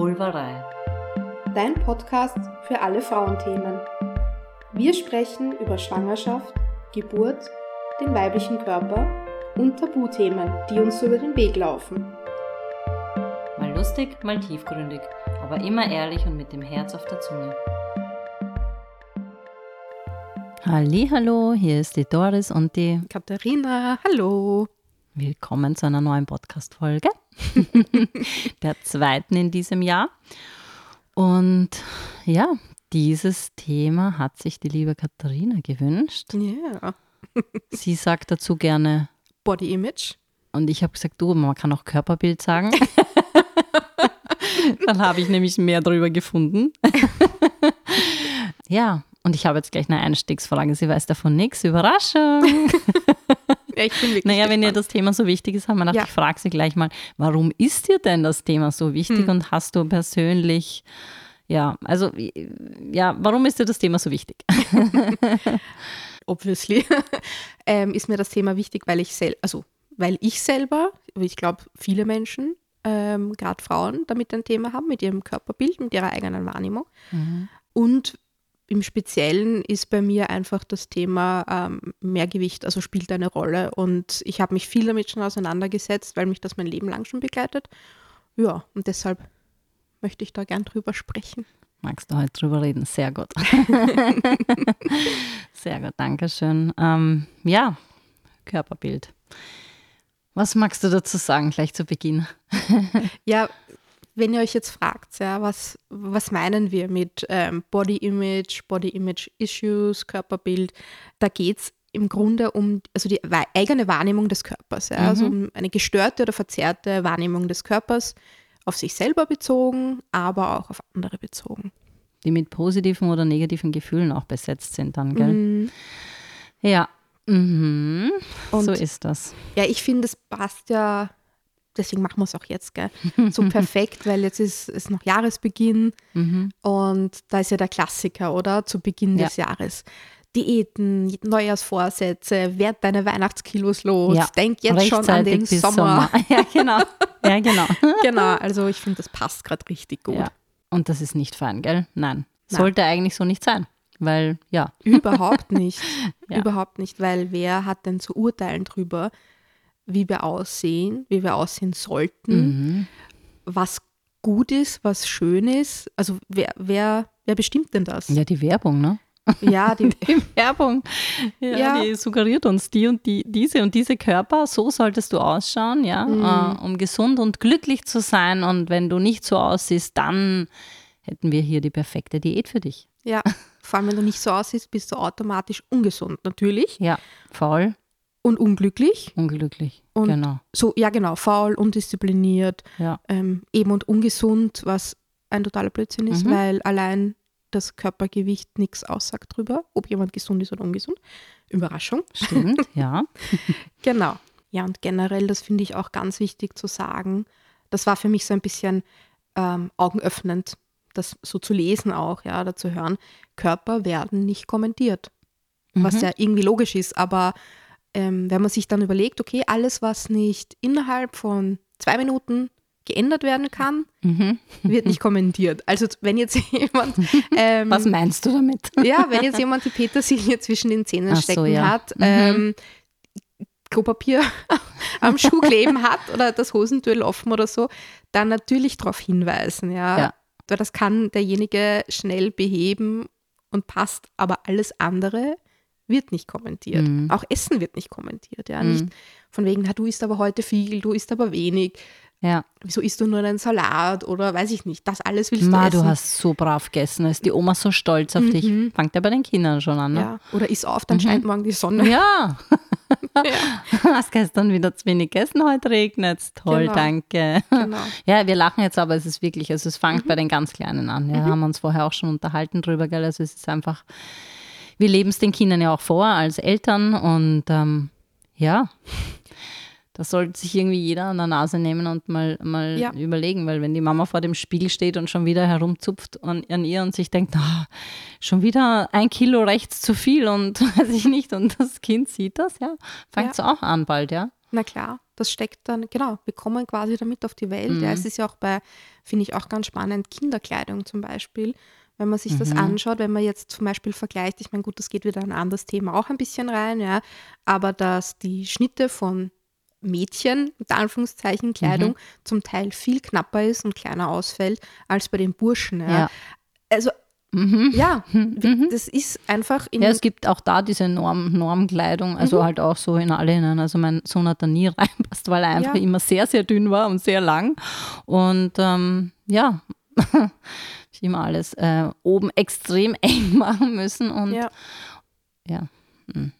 Vulvarei. Dein Podcast für alle Frauenthemen. Wir sprechen über Schwangerschaft, Geburt, den weiblichen Körper und Tabuthemen, die uns über den Weg laufen. Mal lustig, mal tiefgründig, aber immer ehrlich und mit dem Herz auf der Zunge. Hallo, hier ist die Doris und die Katharina, hallo. Willkommen zu einer neuen Podcast-Folge, der zweiten in diesem Jahr. Und ja, dieses Thema hat sich die liebe Katharina gewünscht. Ja. Sie sagt dazu gerne Body Image. und ich habe gesagt, du, man kann auch Körperbild sagen. Dann habe ich nämlich mehr darüber gefunden. ja, und ich habe jetzt gleich eine Einstiegsfrage. Sie weiß davon nichts. Überraschung. Ja, ich bin wirklich Naja, wenn ihr gespannt. das Thema so wichtig ist, haben wir gedacht, Ja. ich frage sie gleich mal, warum ist dir denn das Thema so wichtig Hm. und hast du persönlich, ja, also, ja, warum ist dir das Thema so wichtig? obviously, ähm, ist mir das Thema wichtig, weil ich sel also weil ich selber, ich glaube viele Menschen, ähm, gerade Frauen, damit ein Thema haben mit ihrem Körperbild, mit ihrer eigenen Wahrnehmung. Und im Speziellen ist bei mir einfach das Thema ähm, Mehrgewicht, also spielt eine Rolle. Und ich habe mich viel damit schon auseinandergesetzt, weil mich das mein Leben lang schon begleitet. Ja, und deshalb möchte ich da gern drüber sprechen. Magst du heute drüber reden? Sehr gut. Sehr gut, danke schön. Ähm, ja, Körperbild. Was magst du dazu sagen, gleich zu Beginn? Ja, wenn ihr euch jetzt fragt, ja, was, was meinen wir mit ähm, Body Image, Body Image Issues, Körperbild, da geht es im Grunde um also die eigene Wahrnehmung des Körpers, ja, also um eine gestörte oder verzerrte Wahrnehmung des Körpers, auf sich selber bezogen, aber auch auf andere bezogen. Die mit positiven oder negativen Gefühlen auch besetzt sind dann, gell? Mhm. Ja. Mhm. Und so ist das. Ja, ich finde, es passt ja, deswegen machen wir es auch jetzt, gell? So perfekt, weil jetzt ist es noch Jahresbeginn und da ist ja der Klassiker, oder? Zu Beginn Ja. des Jahres. Diäten, Neujahrsvorsätze, werd deine Weihnachtskilos los, Ja, denk jetzt schon an den bis Sommer. Ja, genau. Ja, genau. genau, also ich finde, das passt gerade richtig gut. Ja. Und das ist nicht fein, gell? Nein. Nein. Sollte eigentlich so nicht sein. Weil, ja, Überhaupt nicht. Ja. Überhaupt nicht, weil wer hat denn zu urteilen drüber, wie wir aussehen, wie wir aussehen sollten, mhm. was gut ist, was schön ist. Also wer, wer, wer bestimmt denn das? ja, die Werbung, ne? Ja, die, Die Werbung, ja, Ja. die suggeriert uns die und die, diese und diese Körper, so solltest du ausschauen, ja, Mhm. äh, um gesund und glücklich zu sein. Und wenn du nicht so aussiehst, dann hätten wir hier die perfekte Diät für dich. ja, vor allem wenn du nicht so aussiehst, bist du automatisch ungesund natürlich Ja, faul, und unglücklich. unglücklich, Und- genau. So, ja genau, faul, undiszipliniert, Ja. ähm, eben und ungesund, was ein totaler Blödsinn ist, Mhm. weil allein das Körpergewicht nichts aussagt drüber, ob jemand gesund ist oder ungesund. Überraschung. Stimmt, ja. Genau. Ja, und generell, das finde ich auch ganz wichtig zu sagen. Das war für mich so ein bisschen ähm, augenöffnend, das so zu lesen auch, ja, oder zu hören. Körper werden nicht kommentiert, was Mhm. ja irgendwie logisch ist, aber ähm, wenn man sich dann überlegt, okay, alles, was nicht innerhalb von zwei Minuten geändert werden kann, Mhm. wird nicht kommentiert. Also wenn jetzt jemand ähm, Was meinst du damit? ja, wenn jetzt jemand die Petersilie zwischen den Zähnen Ach so, stecken ja. hat, Mhm. ähm, Klopapier am Schuh kleben hat oder das Hosentürl offen oder so, dann natürlich darauf hinweisen, ja. Ja. Weil das kann derjenige schnell beheben und passt, aber alles andere wird nicht kommentiert. Mhm. Auch Essen wird nicht kommentiert, ja. Mhm. Nicht von wegen, na, du isst aber heute viel, du isst aber wenig. Ja. Wieso isst du nur einen Salat oder weiß ich nicht. Das alles willst Ma, du essen. du hast so brav gegessen, ist die Oma so stolz auf dich. Mhm. Fangt ja bei den Kindern schon an, ne? ja. Oder iss auf, dann scheint morgen die Sonne. Ja. Ja. Hast gestern wieder zu wenig gegessen, heute regnet's. Toll, Genau. danke. Genau. Ja, wir lachen jetzt, aber es ist wirklich, also es fängt bei den ganz Kleinen an. Ja, haben wir uns vorher auch schon unterhalten drüber, gell? Also es ist einfach, wir leben es den Kindern ja auch vor als Eltern und ähm, ja, das sollte sich irgendwie jeder an der Nase nehmen und mal, mal Ja. überlegen, weil wenn die Mama vor dem Spiegel steht und schon wieder herumzupft an, an ihr und sich denkt, ah, schon wieder ein Kilo rechts zu viel und weiß ich nicht, und das Kind sieht das, ja, fängt es auch an bald, ja. Na klar, das steckt dann, genau, wir kommen quasi damit auf die Welt. Mhm. Ja, es ist ja auch bei, finde ich auch ganz spannend, Kinderkleidung zum Beispiel. Wenn man sich das Mhm. anschaut, wenn man jetzt zum Beispiel vergleicht, ich meine, gut, das geht wieder in ein anderes Thema auch ein bisschen rein, ja, aber dass die Schnitte von Mädchen, unter Anführungszeichen, Kleidung, Mhm. zum Teil viel knapper ist und kleiner ausfällt als bei den Burschen. Ja. Ja. Also, Mhm. ja, Mhm. das ist einfach in Ja, es gibt auch da diese Norm, Normkleidung, also Mhm. halt auch so in alle hinein. Also mein Sohn hat da nie reinpasst, weil er einfach Ja. immer sehr, sehr dünn war und sehr lang. Und ähm, ja, ich immer alles äh, oben extrem eng machen müssen. Und ja. ja. Mhm.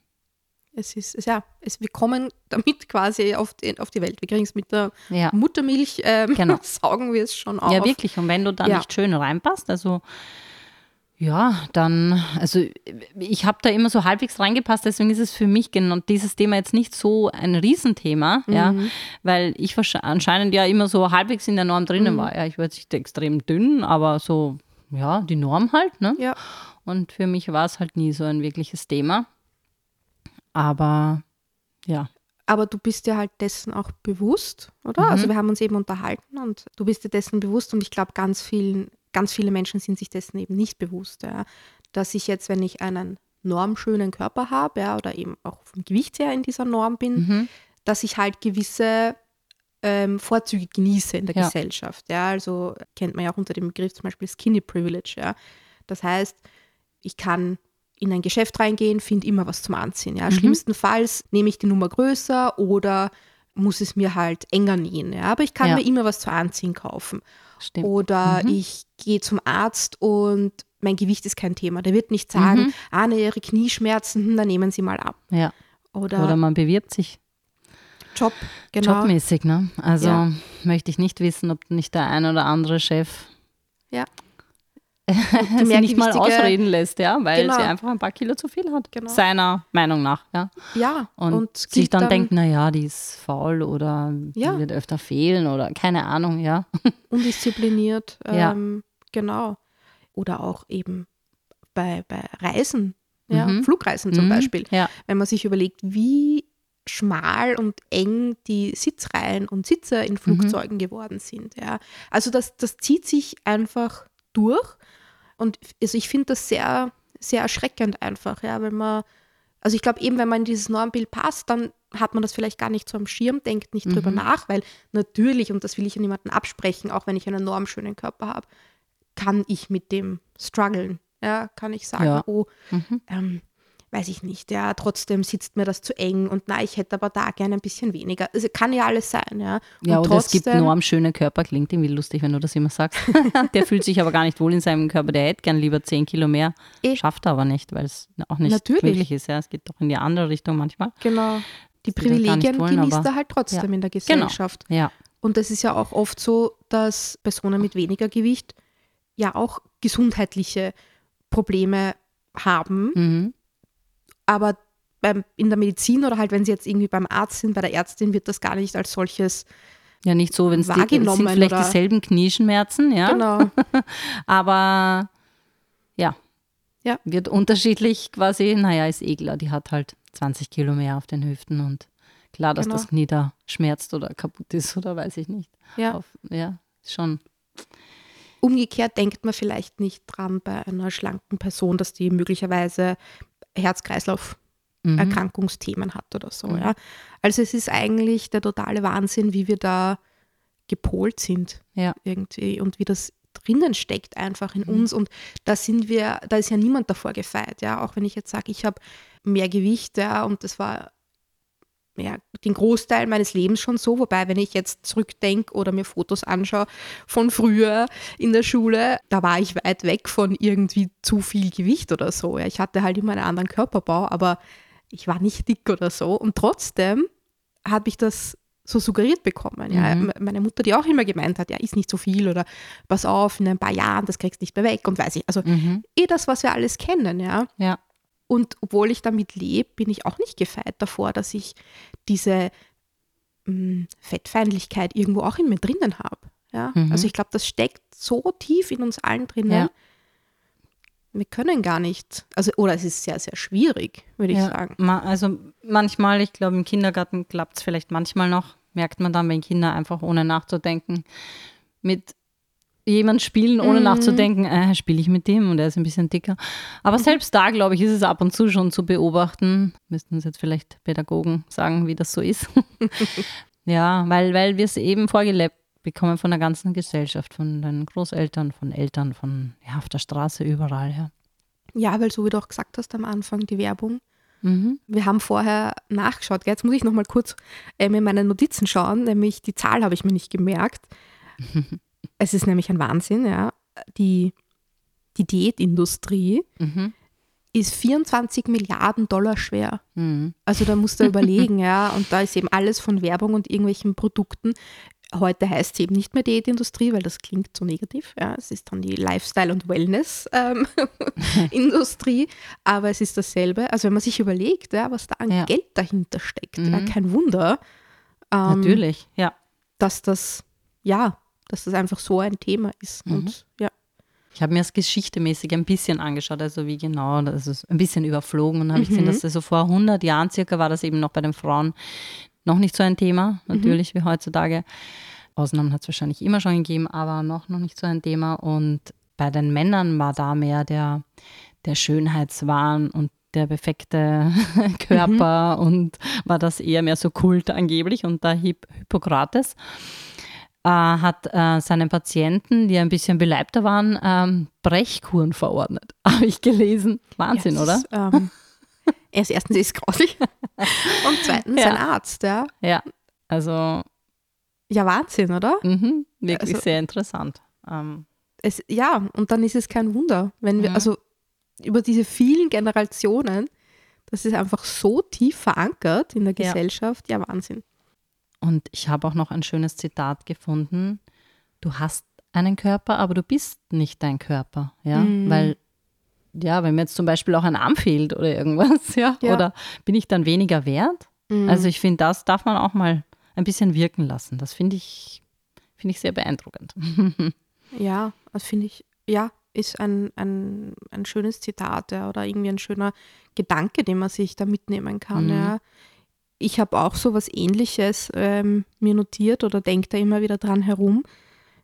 Es ist, ja, es, wir kommen damit quasi auf die, auf die Welt. Wir kriegen es mit der ja. Muttermilch, ähm, Genau. saugen wir es schon auf. Ja, wirklich. Und wenn du da Ja. nicht schön reinpasst, also ja, dann, also ich habe da immer so halbwegs reingepasst, deswegen ist es für mich genau dieses Thema jetzt nicht so ein Riesenthema, ja, Mhm. weil ich anscheinend ja immer so halbwegs in der Norm drinnen Mhm. war. Ja, ich war jetzt nicht extrem dünn, aber so, ja, die Norm halt, ne? Ja. Und für mich war es halt nie so ein wirkliches Thema. Aber ja, Aber du bist dir halt dessen auch bewusst, oder? Mhm. Also wir haben uns eben unterhalten und du bist dir dessen bewusst und ich glaube, ganz vielen, ganz viele Menschen sind sich dessen eben nicht bewusst, ja. Dass ich jetzt, wenn ich einen normschönen Körper habe, ja, oder eben auch vom Gewicht her in dieser Norm bin, mhm. dass ich halt gewisse ähm, Vorzüge genieße in der Ja. Gesellschaft. Ja, also kennt man ja auch unter dem Begriff zum Beispiel Skinny Privilege. Ja. Das heißt, ich kann in ein Geschäft reingehen, finde immer was zum Anziehen. Ja. Mhm. Schlimmstenfalls nehme ich die Nummer größer oder muss es mir halt enger nähen. Ja. Aber ich kann Ja. mir immer was zu anziehen kaufen. Stimmt. Oder Mhm. ich gehe zum Arzt und mein Gewicht ist kein Thema. Der wird nicht sagen, Mhm. ah, ne, Ihre Knieschmerzen, hm, dann nehmen Sie mal ab. Ja. Oder, Oder man bewirbt sich Job, genau. jobmäßig, ne? Also Ja. möchte ich nicht wissen, ob nicht der ein oder andere Chef Ja. sie nicht mal ausreden lässt, ja, weil Genau. sie einfach ein paar Kilo zu viel hat. Genau. Seiner Meinung nach, ja. Ja, Und, und, sich gilt dann, denkt, naja, die ist faul oder Ja. die wird öfter fehlen oder keine Ahnung, ja. undiszipliniert. Ja. Ähm, genau. Oder auch eben bei, bei Reisen, ja, Mhm. Flugreisen zum Mhm. Beispiel. Ja, Wenn man sich überlegt, wie schmal und eng die Sitzreihen und Sitze in Flugzeugen geworden sind. Ja. Also das, das zieht sich einfach durch. Und also ich finde das sehr, sehr erschreckend einfach, ja, wenn man, also ich glaube eben, wenn man in dieses Normbild passt, dann hat man das vielleicht gar nicht so am Schirm, denkt nicht drüber Mhm. nach, weil natürlich, und das will ich ja niemandem absprechen, auch wenn ich einen normschönen Körper habe, kann ich mit dem strugglen. Ja, kann ich sagen, Ja. oh, mhm. ähm, weiß ich nicht, ja, trotzdem sitzt mir das zu eng und na, ich hätte aber da gerne ein bisschen weniger. Also kann ja alles sein, ja. ja und oder es gibt trotzdem- enorm schöne Körper, klingt irgendwie lustig, wenn du das immer sagst. der fühlt sich aber gar nicht wohl in seinem Körper, der hätte gern lieber 10 Kilo mehr, Eh. schafft er aber nicht, weil es auch nicht Natürlich. möglich ist. Ja. Es geht doch in die andere Richtung manchmal. Genau. Die Privilegien wollen, genießt er halt trotzdem Ja. in der Genau. Gesellschaft. Ja, Und das ist ja auch oft so, dass Personen mit weniger Gewicht ja auch gesundheitliche Probleme haben, mhm. Aber beim, in der Medizin oder halt, wenn sie jetzt irgendwie beim Arzt sind, bei der Ärztin, wird das gar nicht als solches ja nicht so, wenn es sind vielleicht oder- dieselben Knieschmerzen, ja. genau. Aber ja, Ja. wird unterschiedlich quasi, naja, ist eh klar, die hat halt 20 Kilo mehr auf den Hüften und klar, dass Genau. das Knie da schmerzt oder kaputt ist oder weiß ich nicht. Ja. Auf, ja, schon. Umgekehrt denkt man vielleicht nicht dran bei einer schlanken Person, dass die möglicherweise Herz-Kreislauf-Erkrankungsthemen Mhm. hat oder so. Mhm. Ja. Also es ist eigentlich der totale Wahnsinn, wie wir da gepolt sind Ja. irgendwie und wie das drinnen steckt einfach in Mhm. uns und da sind wir, da ist ja niemand davor gefeit, ja, auch wenn ich jetzt sage, ich habe mehr Gewicht, ja, und das war ja, den Großteil meines Lebens schon so, wobei, wenn ich jetzt zurückdenke oder mir Fotos anschaue von früher in der Schule, da war ich weit weg von irgendwie zu viel Gewicht oder so. Ja. Ich hatte halt immer einen anderen Körperbau, aber ich war nicht dick oder so. Und trotzdem habe ich das so suggeriert bekommen. Ja. Mhm. Meine Mutter, die auch immer gemeint hat, ja, ist nicht so viel oder pass auf, in ein paar Jahren, das kriegst du nicht mehr weg und weiß ich. Also Mhm. eh das, was wir alles kennen, ja. Ja. Und obwohl ich damit lebe, bin ich auch nicht gefeit davor, dass ich diese mh, Fettfeindlichkeit irgendwo auch in mir drinnen habe. Ja? Mhm. Also ich glaube, das steckt so tief in uns allen drinnen. Ja. Wir können gar nicht, also oder es ist sehr, sehr schwierig, würde ich ja. sagen. Ma- Also manchmal, ich glaube, im Kindergarten klappt es vielleicht manchmal noch, merkt man dann, wenn Kinder einfach ohne nachzudenken mit jemand spielen, ohne Mhm. nachzudenken, äh, spiele ich mit dem und er ist ein bisschen dicker. Aber Mhm. selbst da, glaube ich, ist es ab und zu schon zu beobachten. Müssten uns jetzt vielleicht Pädagogen sagen, wie das so ist. ja, weil, weil wir es eben vorgelebt bekommen von der ganzen Gesellschaft, von den Großeltern, von Eltern, von ja, auf der Straße, überall. Ja. Ja, weil so wie du auch gesagt hast am Anfang, die Werbung. Mhm. Wir haben vorher nachgeschaut. Gell? Jetzt muss ich noch mal kurz ähm, in meine Notizen schauen, nämlich die Zahl habe ich mir nicht gemerkt. es ist nämlich ein Wahnsinn, ja. Die, die Diätindustrie Mhm. ist 24 Milliarden Dollar schwer. Mhm. Also da musst du überlegen, ja. Und da ist eben alles von Werbung und irgendwelchen Produkten. Heute heißt es eben nicht mehr Diätindustrie, weil das klingt so negativ. Ja. Es ist dann die Lifestyle- und Wellness-Industrie. Aber es ist dasselbe. Also wenn man sich überlegt, ja, was da an Ja. Geld dahinter steckt, ja, Mhm. kein Wunder, ähm, Natürlich, ja. dass das, ja, dass das einfach so ein Thema ist. Mhm. Und ja. Ich habe mir das geschichtemäßig ein bisschen angeschaut, also wie genau, das ist ein bisschen überflogen und habe ich gesehen, Mhm. dass das so vor 100 Jahren circa war das eben noch bei den Frauen noch nicht so ein Thema, Mhm. natürlich wie heutzutage. Ausnahmen hat es wahrscheinlich immer schon gegeben, aber noch, noch nicht so ein Thema. Und bei den Männern war da mehr der, der Schönheitswahn und der perfekte Körper und war das eher mehr so Kult angeblich und der Hip Hippokrates hat äh, seinen Patienten, die ein bisschen beleibter waren, ähm, Brechkuren verordnet. Habe ich gelesen. Wahnsinn, Ja, oder? Ähm, er ist erstens ist grauslich und zweitens Ja. ein Arzt, ja. Ja, also Ja, Wahnsinn, oder? mhm, wirklich Also- sehr interessant. Ähm, Es, ja, und dann ist es kein Wunder, wenn wir, Mhm. also über diese vielen Generationen, das ist einfach so tief verankert in der Ja. Gesellschaft, ja, Wahnsinn. Und ich habe auch noch ein schönes Zitat gefunden. Du hast einen Körper, aber du bist nicht dein Körper. Ja, Mhm. weil, ja, wenn mir jetzt zum Beispiel auch ein Arm fehlt oder irgendwas, ja, Ja. oder bin ich dann weniger wert? Mhm. Also ich finde, das darf man auch mal ein bisschen wirken lassen. Das finde ich, finde ich sehr beeindruckend. Ja, das finde ich, ja, ist ein, ein, ein schönes Zitat ja, oder irgendwie ein schöner Gedanke, den man sich da mitnehmen kann. Mhm. Ja. Ich habe auch so was Ähnliches ähm, mir notiert oder denke da immer wieder dran herum,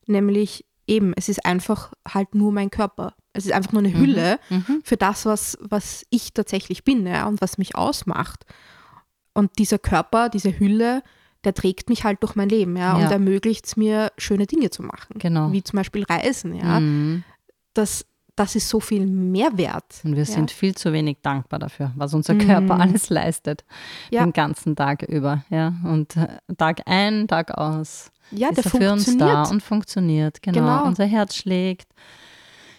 nämlich eben, es ist einfach halt nur mein Körper. Es ist einfach nur eine Hülle Mhm. für das, was, was ich tatsächlich bin ja, und was mich ausmacht. Und dieser Körper, diese Hülle, der trägt mich halt durch mein Leben ja, Ja. und ermöglicht es mir, schöne Dinge zu machen. Genau. Wie zum Beispiel Reisen. Ja. Mhm. Das, das ist so viel Mehrwert. Und wir ja. sind viel zu wenig dankbar dafür, was unser Mhm. Körper alles leistet, Ja. den ganzen Tag über. Ja. Und äh, Tag ein, Tag aus Ja, ist der er für uns da und funktioniert. Genau. Genau. Unser Herz schlägt.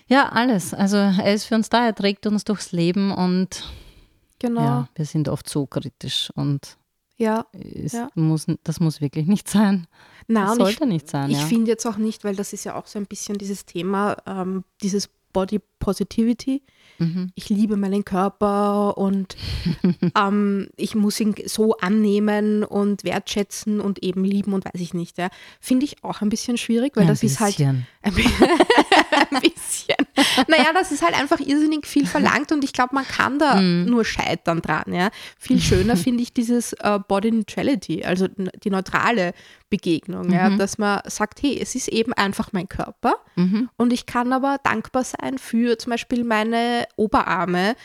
Ja, alles. Also er ist für uns da, er trägt uns durchs Leben und genau. ja, wir sind oft so kritisch und ja. es Ja. muss, das muss wirklich nicht sein. Na, das und ich, sollte nicht sein. ich ja. finde jetzt auch nicht, weil das ist ja auch so ein bisschen dieses Thema, ähm, dieses Body Positivity. Mhm. Ich liebe meinen Körper und ähm, ich muss ihn so annehmen und wertschätzen und eben lieben und weiß ich nicht. Ja. Finde ich auch ein bisschen schwierig, weil Ja, das ist halt bisschen. Ein ein bisschen. Naja, das ist halt einfach irrsinnig viel verlangt und ich glaube, man kann da Mhm. nur scheitern dran. Ja. Viel schöner finde ich dieses äh, Body Neutrality, also die neutrale Begegnung, ja, Mhm. dass man sagt, hey, es ist eben einfach mein Körper Mhm. und ich kann aber dankbar sein für zum Beispiel meine Oberarme,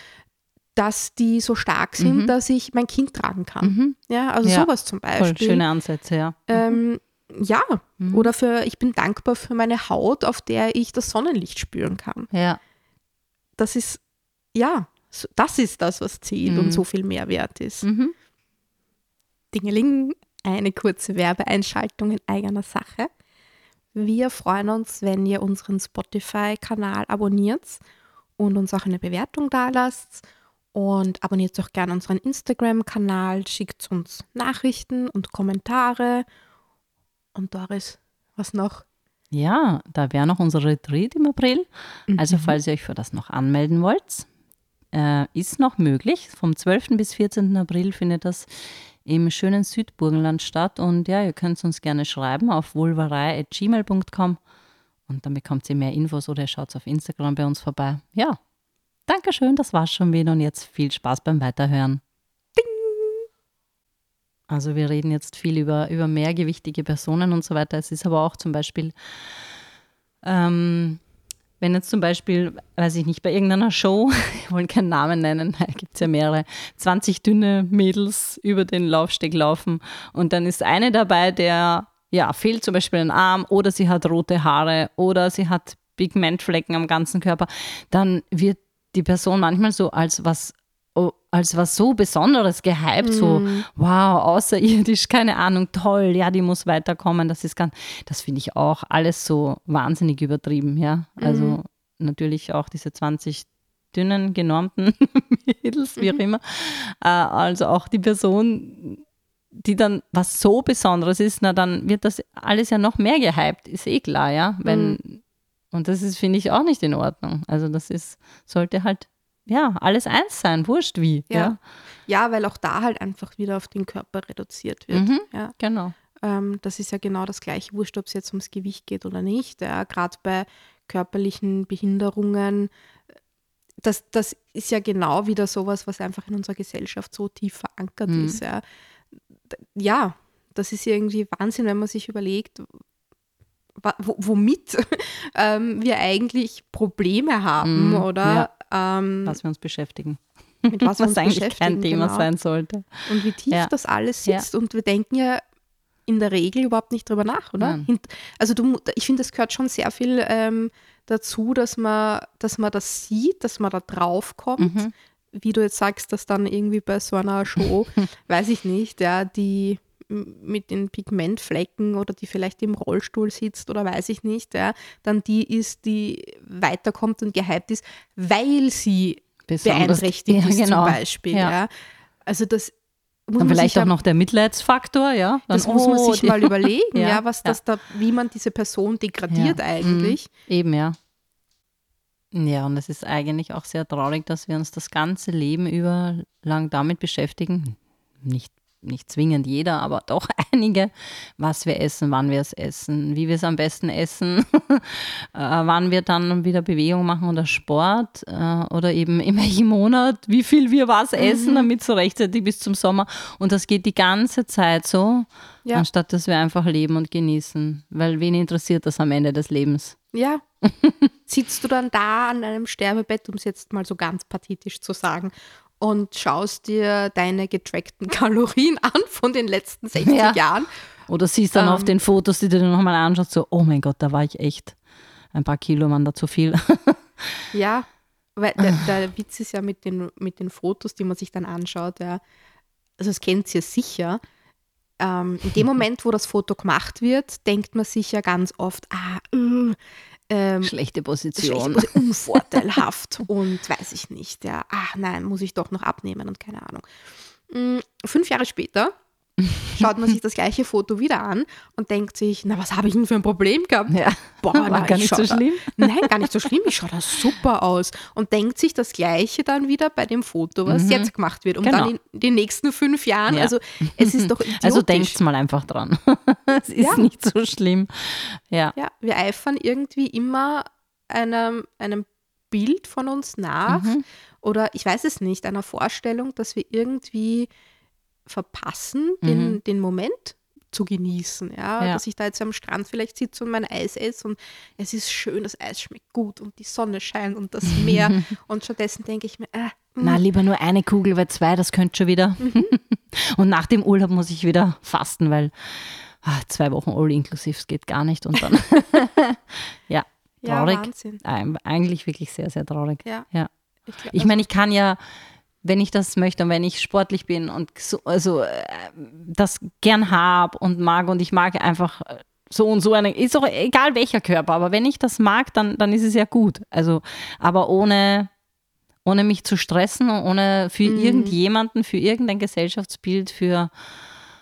dass die so stark sind, Mhm. dass ich mein Kind tragen kann. Mhm. Ja, also Ja, sowas zum Voll Beispiel. schöne Ansätze, ja. Ähm, ja, Mhm. oder für, ich bin dankbar für meine Haut, auf der ich das Sonnenlicht spüren kann. Ja. Das ist, ja, das ist das, was zählt Mhm. und so viel mehr wert ist. Mhm. Dingeling, eine kurze Werbeeinschaltung in eigener Sache. Wir freuen uns, wenn ihr unseren Spotify-Kanal abonniert und uns auch eine Bewertung dalasst. Und abonniert auch gerne unseren Instagram-Kanal, schickt uns Nachrichten und Kommentare. Und Doris, was noch? Ja, da wäre noch unser Retreat im April. Also Mhm. falls ihr euch für das noch anmelden wollt, äh, ist noch möglich. Vom 12. bis 14. April findet das im schönen Südburgenland statt. Und ja, ihr könnt uns gerne schreiben auf vulvarei.gmail.com und dann bekommt ihr mehr Infos oder ihr schaut auf Instagram bei uns vorbei. Ja, Dankeschön, das war's schon wieder und jetzt viel Spaß beim Weiterhören. Also wir reden jetzt viel über, über mehrgewichtige Personen und so weiter. Es ist aber auch zum Beispiel, ähm, wenn jetzt zum Beispiel, weiß ich nicht, bei irgendeiner Show, ich wollte keinen Namen nennen, da gibt es ja mehrere, 20 dünne Mädels über den Laufsteg laufen und dann ist eine dabei, der ja, fehlt zum Beispiel ein Arm oder sie hat rote Haare oder sie hat Pigmentflecken am ganzen Körper, dann wird die Person manchmal so als was als was so Besonderes gehypt, mm. so wow, außerirdisch, keine Ahnung, toll, ja, die muss weiterkommen. Das ist ganz, das finde ich auch alles so wahnsinnig übertrieben, ja. Also mm. natürlich auch diese 20 dünnen, genormten Mädels, wie auch mhm. immer. Äh, also auch die Person, die dann was so Besonderes ist, na dann wird das alles ja noch mehr gehypt, ist eh klar, ja. Wenn, mm. Und das ist, finde ich, auch nicht in Ordnung. Also das ist, sollte halt ja, alles eins sein, wurscht wie. Ja. ja. Ja, weil auch da halt einfach wieder auf den Körper reduziert wird. Mhm, ja. Genau. Ähm, das ist ja genau das gleiche, wurscht, ob es jetzt ums Gewicht geht oder nicht. Ja, Gerade bei körperlichen Behinderungen. Das, das ist ja genau wieder sowas, was einfach in unserer Gesellschaft so tief verankert mhm. ist. Ja. ja, das ist irgendwie Wahnsinn, wenn man sich überlegt, womit ähm, wir eigentlich Probleme haben mm, oder ja. Ähm, was wir uns beschäftigen. Mit was, was eigentlich kein Thema genau. sein sollte. Und wie tief ja. das alles sitzt. Ja. Und wir denken ja in der Regel überhaupt nicht drüber nach, oder? Nein. Also du, ich finde, es gehört schon sehr viel ähm, dazu, dass man, dass man das sieht, dass man da drauf kommt. Mhm. Wie du jetzt sagst, dass dann irgendwie bei so einer Show, weiß ich nicht, ja, die mit den Pigmentflecken oder die vielleicht im Rollstuhl sitzt oder weiß ich nicht, ja, dann die ist, die weiterkommt und gehypt ist, weil sie Besonders, beeinträchtigt ja, ist genau. zum Beispiel. Ja. ja. Also das muss dann vielleicht auch noch der Mitleidsfaktor, ja. Dann, das muss man oh, sich mal überlegen, ja, ja, was das da, wie man diese Person degradiert eigentlich. Mhm. Eben, ja. Ja, und es ist eigentlich auch sehr traurig, dass wir uns das ganze Leben über lang damit beschäftigen. Nicht nicht zwingend jeder, aber doch einige, was wir essen, wann wir es essen, wie wir es am besten essen, äh, wann wir dann wieder Bewegung machen oder Sport äh, oder eben in welchem Monat, wie viel wir was essen, mhm. damit so rechtzeitig bis zum Sommer. Und das geht die ganze Zeit so, ja. anstatt dass wir einfach leben und genießen. Weil wen interessiert das am Ende des Lebens? Ja. Sitzt du dann da an einem Sterbebett, um es jetzt mal so ganz pathetisch zu sagen, und schaust dir deine getrackten Kalorien an von den letzten 60 ja. Jahren. Oder siehst dann ähm, auf den Fotos, die du dir nochmal anschaust, so, oh mein Gott, da war ich echt ein paar Kilo waren da zu viel. ja, weil der, der, Witz ist ja mit den, mit den Fotos, die man sich dann anschaut, ja, also das kennt ihr sicher. Ähm, in dem Moment, wo das Foto gemacht wird, denkt man sich ja ganz oft, ah, uh, ähm, schlechte Position. Schlechte unvorteilhaft und weiß ich nicht. Ja, ach nein, muss ich doch noch abnehmen und keine Ahnung. Mm, fünf Jahre später schaut man sich das gleiche Foto wieder an und denkt sich, na, was habe ich denn für ein Problem gehabt? Ja. Boah, war na, gar nicht so schlimm. Da, nein, gar nicht so schlimm. Ich schaue da super aus. Und denkt sich das Gleiche dann wieder bei dem Foto, was mhm. jetzt gemacht wird. Und genau. dann in den nächsten fünf Jahren, ja. also es ist doch also idiotisch. Also denkt mal einfach dran. es ist ja. nicht so schlimm. Ja. ja, wir eifern irgendwie immer einem, einem Bild von uns nach mhm. oder ich weiß es nicht, einer Vorstellung, dass wir irgendwie verpassen, mhm. den, den Moment zu genießen. Ja? ja? Dass ich da jetzt am Strand vielleicht sitze und mein Eis esse und es ist schön, das Eis schmeckt gut und die Sonne scheint und das Meer. und stattdessen denke ich mir, äh, na, lieber nur eine Kugel, weil zwei, das könnte schon wieder. Mhm. und nach dem Urlaub muss ich wieder fasten, weil ach, zwei Wochen all inklusiv, es geht gar nicht. Und dann, ja, traurig. Ja, Wahnsinn. Eigentlich wirklich sehr, sehr traurig. Ja. ja. Ich, ich meine, ich kann ja wenn ich das möchte und wenn ich sportlich bin und so, also äh, das gern habe und mag und ich mag einfach äh, so und so eine, ist auch egal welcher Körper, aber wenn ich das mag, dann, dann ist es ja gut. Also, aber ohne, ohne mich zu stressen, ohne für mhm. irgendjemanden, für irgendein Gesellschaftsbild, für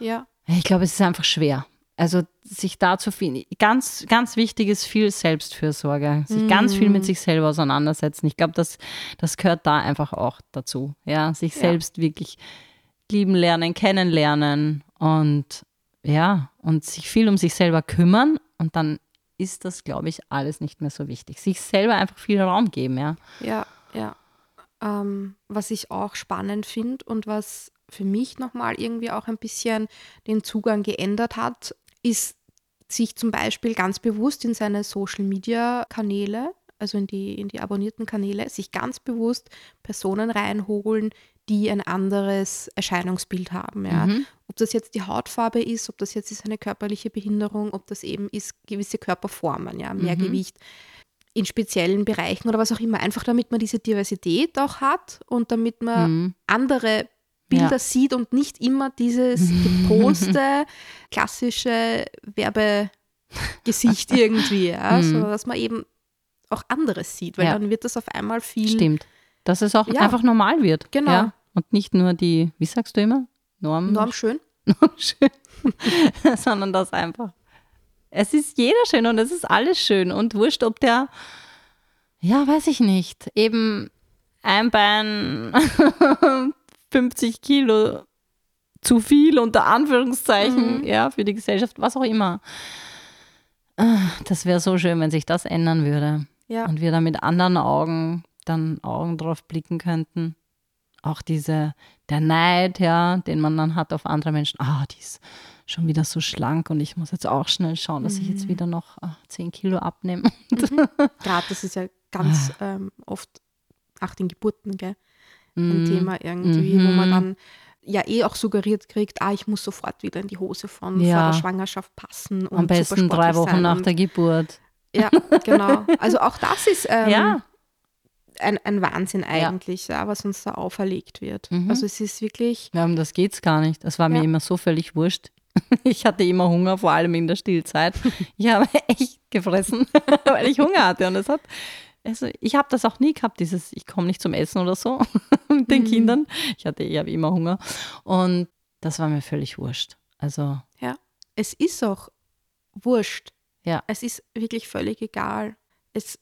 ja. Ich glaube, es ist einfach schwer. Also sich dazu viel, ganz, ganz wichtig ist viel Selbstfürsorge, sich mm. ganz viel mit mhm. sich selber auseinandersetzen. Ich glaube, das, das gehört da einfach auch dazu. Ja, sich ja. selbst wirklich lieben lernen, kennenlernen und ja, und sich viel um sich selber kümmern und dann ist das, glaube ich, alles nicht mehr so wichtig. Sich selber einfach viel Raum geben, ja. Ja, ja. Ähm, was ich auch spannend finde und was für mich nochmal irgendwie auch ein bisschen den Zugang geändert hat, ist sich zum Beispiel ganz bewusst in seine Social-Media-Kanäle, also in die, in die abonnierten Kanäle, sich ganz bewusst Personen reinholen, die ein anderes Erscheinungsbild haben. Ja. Mhm. Ob das jetzt die Hautfarbe ist, ob das jetzt ist eine körperliche Behinderung, ob das eben ist gewisse Körperformen, ja, mehr mhm. Gewicht in speziellen Bereichen oder was auch immer. Einfach damit man diese Diversität auch hat und damit man mhm. andere Bilder ja. sieht und nicht immer dieses geposte, klassische Werbegesicht irgendwie, ja, mhm. sondern dass man eben auch anderes sieht, weil ja. dann wird das auf einmal viel. Stimmt. Dass es auch ja. einfach normal wird. Genau. Ja? Und nicht nur die, wie sagst du immer? Norm. Norm schön. Norm schön. sondern das einfach. Es ist jeder schön und es ist alles schön und wurscht, ob der, ja, weiß ich nicht, eben ein Bein 50 Kilo zu viel unter Anführungszeichen, mhm. ja, für die Gesellschaft, was auch immer. Ah, das wäre so schön, wenn sich das ändern würde. Ja. Und wir da mit anderen Augen dann Augen drauf blicken könnten. Auch diese, der Neid, ja, den man dann hat auf andere Menschen. Ah, die ist schon wieder so schlank und ich muss jetzt auch schnell schauen, dass mhm. ich jetzt mhm. wieder noch ach, 10 Kilo abnehme. Mhm. Gerade das ist ja ganz ah. ähm, oft nach den Geburten, gell? Ein mhm. Thema irgendwie, mhm. wo man mhm. dann ja eh auch suggeriert kriegt, ah, ich muss sofort wieder in die Hose von ja. vor der Schwangerschaft passen. Und Am besten drei Wochen nach der Geburt. Ja, genau. Also auch das ist ähm, ja. ein, ein Wahnsinn eigentlich, ja. was uns da auferlegt wird. Mhm. Also es ist wirklich. Ja, um das geht es gar nicht. Das war mir immer so völlig wurscht. Ich hatte immer Hunger, vor allem in der Stillzeit. Ich habe echt gefressen, weil ich Hunger hatte. Und es hat also ich habe das auch nie gehabt, dieses, ich komme nicht zum Essen oder so mit den mhm. Kindern. Ich hatte eher wie immer Hunger. Und das war mir völlig wurscht. Also. Ja, es ist auch wurscht. Ja. Es ist wirklich völlig egal. Es,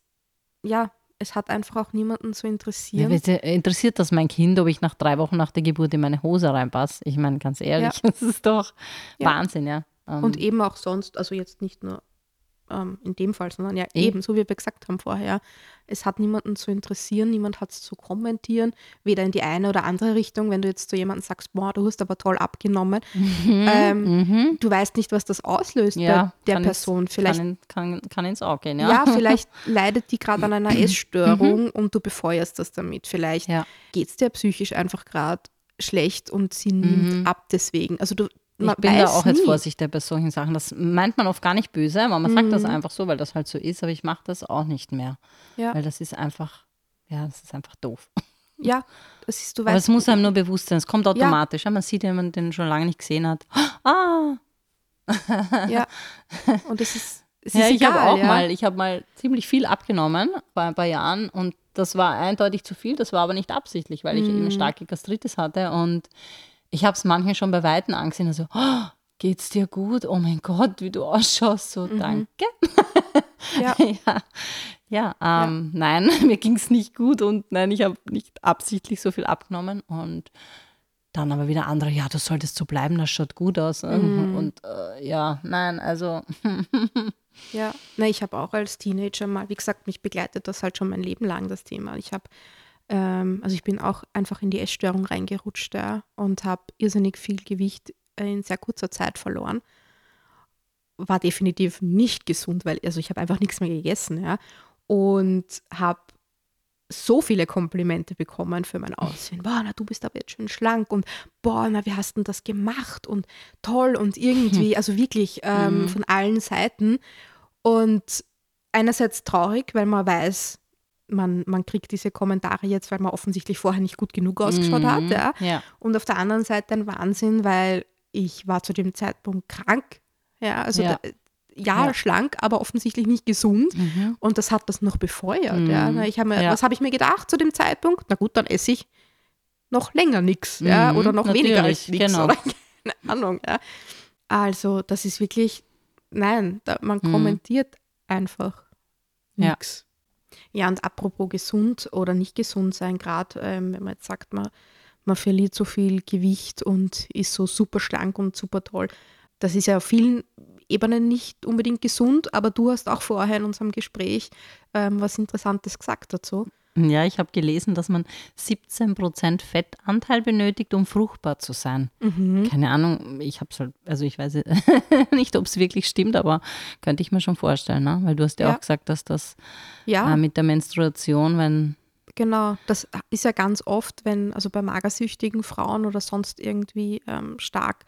ja, es hat einfach auch niemanden zu interessieren. Ja, interessiert das mein Kind, ob ich nach drei Wochen nach der Geburt in meine Hose reinpasse? Ich meine, ganz ehrlich, ja. das ist doch ja. Wahnsinn, ja. Und ähm. eben auch sonst, also jetzt nicht nur ähm, in dem Fall, sondern ja eben, so wie wir gesagt haben vorher, es hat niemanden zu interessieren, niemand hat es zu kommentieren, weder in die eine oder andere Richtung, wenn du jetzt zu jemandem sagst, boah, du hast aber toll abgenommen, mhm, ähm, mhm. du weißt nicht, was das auslöst ja, bei der Person. Ins, vielleicht kann, kann, kann, ins Auge gehen, ja. Ja, vielleicht leidet die gerade an einer mhm. Essstörung mhm. und du befeuerst das damit. Vielleicht ja. geht es dir psychisch einfach gerade schlecht und sie nimmt mhm. ab deswegen. Also du, ich bin da auch nie. jetzt vorsichtig bei solchen Sachen. Das meint man oft gar nicht böse, aber man mhm. sagt das mhm. einfach so, weil das halt so ist. Aber ich mache das auch nicht mehr. Ja. Weil das ist einfach, ja, das ist einfach doof. Ja, das ist, du weißt. Aber es muss einem nur bewusst sein. Es kommt automatisch. Ja. man sieht, wenn man den schon lange nicht gesehen hat. Ah! ja. Und es ist, es ja, ist ich habe auch ja. mal, ich habe mal ziemlich viel abgenommen vor ein paar Jahren und das war eindeutig zu viel. Das war aber nicht absichtlich, weil ich mhm. eben starke Gastritis hatte und ich habe es manchmal schon bei Weitem angesehen, also, oh, geht's dir gut? Oh mein Gott, wie du ausschaust. So, mhm. danke. Ja. ja, ja, ähm, ja. nein, mir ging es nicht gut und nein, ich habe nicht absichtlich so viel abgenommen und dann aber wieder andere, ja, du solltest so bleiben, das schaut gut aus. Mhm. Und äh, ja, nein, also. ja, nein, ich habe auch als Teenager mal, wie gesagt, mich begleitet das halt schon mein Leben lang, das Thema. Ich habe ähm, also ich bin auch einfach in die Essstörung reingerutscht ja, und habe irrsinnig viel Gewicht in sehr kurzer Zeit verloren. War definitiv nicht gesund, weil also ich habe einfach nichts mehr gegessen, ja. Und habe so viele Komplimente bekommen für mein Aussehen. Boah, na, du bist aber jetzt schön schlank und boah, na, wie hast du das gemacht und toll und irgendwie, also wirklich ähm, mhm. von allen Seiten. Und einerseits traurig, weil man weiß, man, man kriegt diese Kommentare jetzt, weil man offensichtlich vorher nicht gut genug ausgeschaut mhm. hat. Ja. ja. Und auf der anderen Seite ein Wahnsinn, weil ich war zu dem Zeitpunkt krank. Ja, also ja, da, ja, ja. schlank, aber offensichtlich nicht gesund. Mhm. Und das hat das noch befeuert. Mhm. Ja. Ich hab mir, Was habe ich mir gedacht zu dem Zeitpunkt? Na gut, dann esse ich noch länger nichts. Ja, mhm. oder noch Natürlich, weniger als nichts. Genau. Oder keine Ahnung. Ja. Also, das ist wirklich, nein, da, man mhm. kommentiert einfach nichts. Ja, und apropos gesund oder nicht gesund sein, gerade ähm, wenn man jetzt sagt, man, man verliert so viel Gewicht und ist so super schlank und super toll. Das ist ja auf vielen Ebenen nicht unbedingt gesund, aber du hast auch vorher in unserem Gespräch ähm, was Interessantes gesagt dazu. Ja, ich habe gelesen, dass man 17% Fettanteil benötigt, um fruchtbar zu sein. Mhm. Keine Ahnung, ich habe halt, also ich weiß nicht, ob es wirklich stimmt, aber könnte ich mir schon vorstellen, ne? weil du hast ja, Ja. auch gesagt, dass das Ja, äh, mit der Menstruation, wenn, genau. Das ist ja ganz oft, wenn, also bei magersüchtigen Frauen oder sonst irgendwie ähm, stark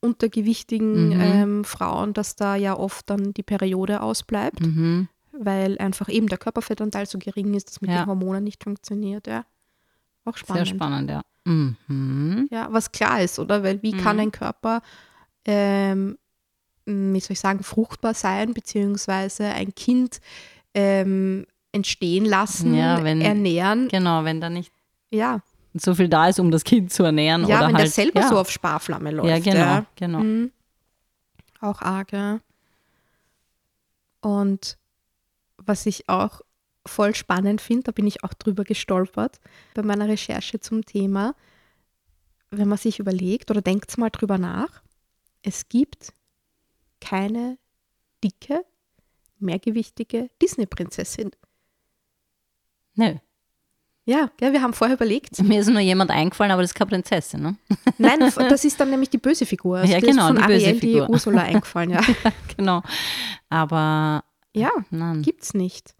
untergewichtigen Mhm. ähm, Frauen, dass da ja oft dann die Periode ausbleibt, mhm, weil einfach eben der Körperfettanteil so gering ist, dass mit Ja. den Hormonen nicht funktioniert. Ja. Auch sehr spannend. spannend, ja. Mhm. Ja, was klar ist, oder? Weil wie kann Mhm. ein Körper, ähm, wie soll ich sagen, fruchtbar sein, beziehungsweise ein Kind ähm, entstehen lassen, Ja, wenn- ernähren? Genau, wenn da nicht Ja, so viel da ist, um das Kind zu ernähren. ja oder wenn halt, der selber ja. so auf Sparflamme läuft. Ja, genau, Ja. genau. Mhm. Auch arg, ja. Und was ich auch voll spannend finde, da bin ich auch drüber gestolpert bei meiner Recherche zum Thema, wenn man sich überlegt oder denkt mal drüber nach, es gibt keine dicke, mehrgewichtige Disney-Prinzessin. Nö. Ja, gell, wir haben vorher überlegt. Mir ist nur jemand eingefallen, aber das ist keine Prinzessin, ne? Nein, das ist dann nämlich die böse Figur. Also Ja, genau, ist von die böse Ariel die Figur. Ursula eingefallen, ja. genau. Aber Ja, nein. gibt's nicht.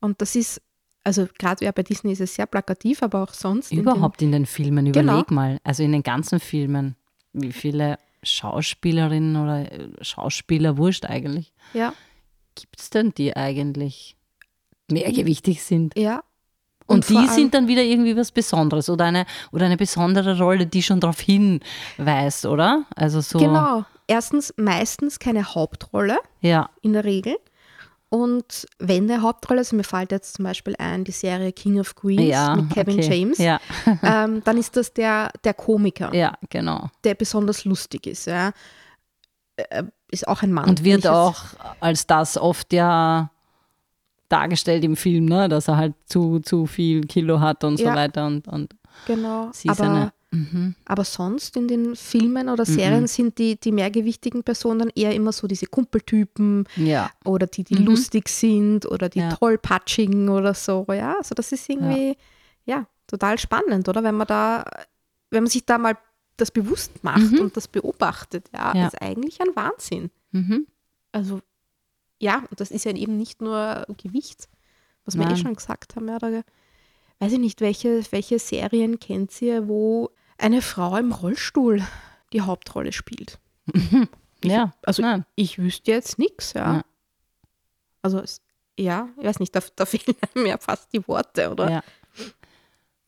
Und das ist, also gerade ja bei Disney ist es sehr plakativ, aber auch sonst. in Überhaupt in den Filmen, Genau. überleg mal. Also in den ganzen Filmen, wie viele Schauspielerinnen oder äh, Schauspieler, wurscht eigentlich, Den, ja, gibt es denn, die eigentlich mehrgewichtig sind? ja. Und, vor die sind dann wieder irgendwie was Besonderes oder eine, oder eine besondere Rolle, die schon darauf hinweist, oder? Also so. Genau. Erstens meistens keine Hauptrolle Ja, in der Regel. Und wenn eine Hauptrolle, also mir fällt jetzt zum Beispiel ein, die Serie King of Queens ja. mit Kevin okay. James, Ja, ähm, dann ist das der, der Komiker, ja, genau. der besonders lustig ist. Ja. Äh, Ist auch ein Mann. Und wird auch als das oft ja dargestellt im Film, ne? dass er halt zu, zu viel Kilo hat und so weiter. Und, und Genau. sie aber, eine. Mhm. aber sonst in den Filmen oder Serien sind die, die mehrgewichtigen Personen eher immer so diese Kumpeltypen Ja, oder die, die Mhm. lustig sind oder die Ja. tollpatschigen oder so. Ja, also das ist irgendwie, ja. total spannend, oder? Wenn man da, wenn man sich da mal das bewusst macht Mhm. und das beobachtet, ja, Ja. ist eigentlich ein Wahnsinn. mhm. Also, ja, und das ist ja eben nicht nur Gewicht, was wir eh Nein. schon gesagt haben, ja, da, weiß ich nicht, welche, welche Serien kennt ihr, wo eine Frau im Rollstuhl die Hauptrolle spielt? ja. Also nein. ich wüsste jetzt nichts, ja. Ja. Also es, ja, ich weiß nicht, da, da fehlen mir fast die Worte, oder? Ja.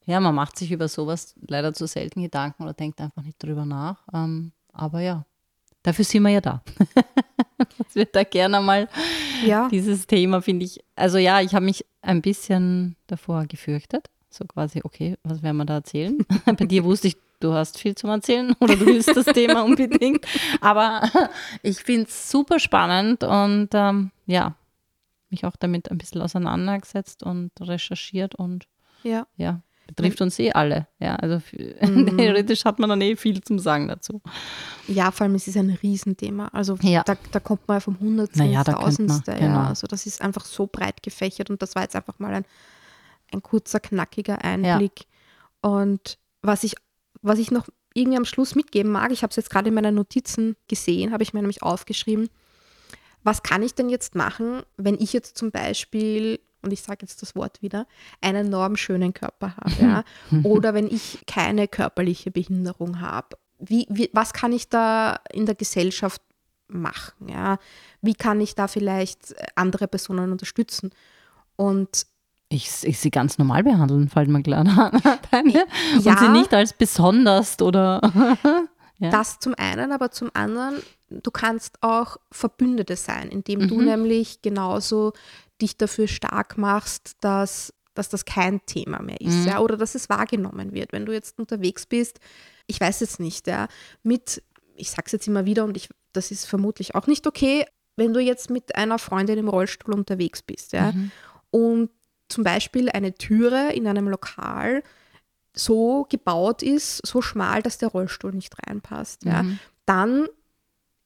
ja, man macht sich über sowas leider zu selten Gedanken oder denkt einfach nicht drüber nach. Ähm, aber ja, dafür sind wir ja da. Dass wir da gerne mal Ja, dieses Thema, finde ich. Also ja, ich habe mich ein bisschen davor gefürchtet. So quasi, okay, was werden wir da erzählen? Bei dir wusste ich, du hast viel zum Erzählen oder du willst das Thema unbedingt. Aber ich finde es super spannend und ähm, ja, mich auch damit ein bisschen auseinandergesetzt und recherchiert und ja. ja, betrifft uns eh alle. Ja, also Mhm. theoretisch hat man dann eh viel zum Sagen dazu. Ja, vor allem es ist ein Riesenthema. Also Ja. da, da kommt man ja vom Hundertsten Naja, ins könnte man, Tausendste. genau. Ja. Also das ist einfach so breit gefächert und das war jetzt einfach mal ein, ein kurzer, knackiger Einblick. Und was ich, was ich noch irgendwie am Schluss mitgeben mag, ich habe es jetzt gerade in meinen Notizen gesehen, habe ich mir nämlich aufgeschrieben, was kann ich denn jetzt machen, wenn ich jetzt zum Beispiel, und ich sage jetzt das Wort wieder, einen normschönen Körper habe, ja? oder wenn ich keine körperliche Behinderung habe. Wie, wie, was kann ich da in der Gesellschaft machen? Ja? Wie kann ich da vielleicht andere Personen unterstützen? Und Ich, ich sie ganz normal behandeln, fällt mir klar an. Ja. Und sie nicht als besonders oder. Ja. Das zum einen, aber zum anderen, du kannst auch Verbündete sein, indem du Mhm. nämlich genauso dich dafür stark machst, dass, dass das kein Thema mehr ist, Mhm. ja, oder dass es wahrgenommen wird. Wenn du jetzt unterwegs bist, ich weiß jetzt nicht, ja, mit, ich sag's jetzt immer wieder und ich, das ist vermutlich auch nicht okay, wenn du jetzt mit einer Freundin im Rollstuhl unterwegs bist, ja, Mhm. und zum Beispiel eine Türe in einem Lokal so gebaut ist, so schmal, dass der Rollstuhl nicht reinpasst, ja, Mhm. dann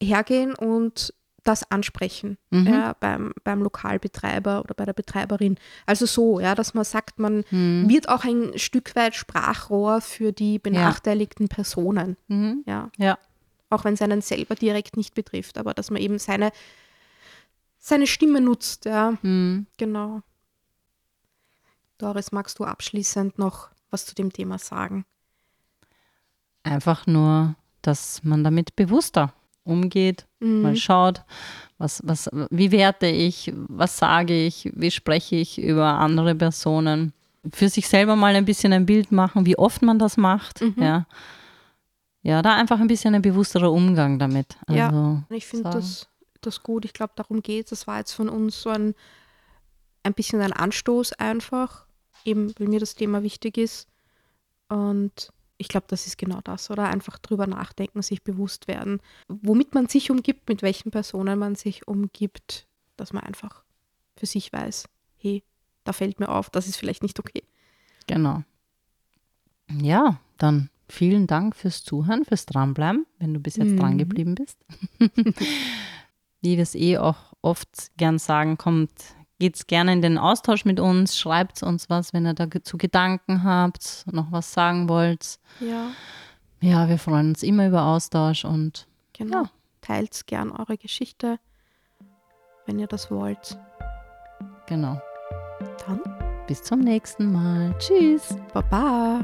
hergehen und das ansprechen Mhm. ja, beim, beim Lokalbetreiber oder bei der Betreiberin. Also so, ja, dass man sagt, man Mhm. wird auch ein Stück weit Sprachrohr für die benachteiligten Personen. Mhm. Ja. Ja. Auch wenn es einen selber direkt nicht betrifft, aber dass man eben seine, seine Stimme nutzt, ja, Mhm. genau. Doris, magst du abschließend noch was zu dem Thema sagen? Einfach nur, dass man damit bewusster umgeht, Mhm. mal schaut, was, was, wie werte ich, was sage ich, wie spreche ich über andere Personen. Für sich selber mal ein bisschen ein Bild machen, wie oft man das macht. Mhm. Ja. ja, da einfach ein bisschen ein bewussterer Umgang damit. Ja. Also, Und Ich finde das, das gut. Ich glaube, darum geht es. Das war jetzt von uns so ein, ein bisschen ein Anstoß einfach, eben weil mir das Thema wichtig ist. Und ich glaube, das ist genau das, oder? Einfach drüber nachdenken, sich bewusst werden, womit man sich umgibt, mit welchen Personen man sich umgibt, dass man einfach für sich weiß, hey, da fällt mir auf, das ist vielleicht nicht okay. Genau. Ja, dann vielen Dank fürs Zuhören, fürs Dranbleiben, wenn du bis jetzt Mhm. dran geblieben bist. Wie wir es eh auch oft gern sagen, kommt, geht's gerne in den Austausch mit uns, schreibt uns was, wenn ihr dazu Gedanken habt, noch was sagen wollt. Ja, Ja, wir freuen uns immer über Austausch und genau. Ja. Teilt gern eure Geschichte, wenn ihr das wollt. genau. Dann Bis zum nächsten Mal. Tschüss. Baba.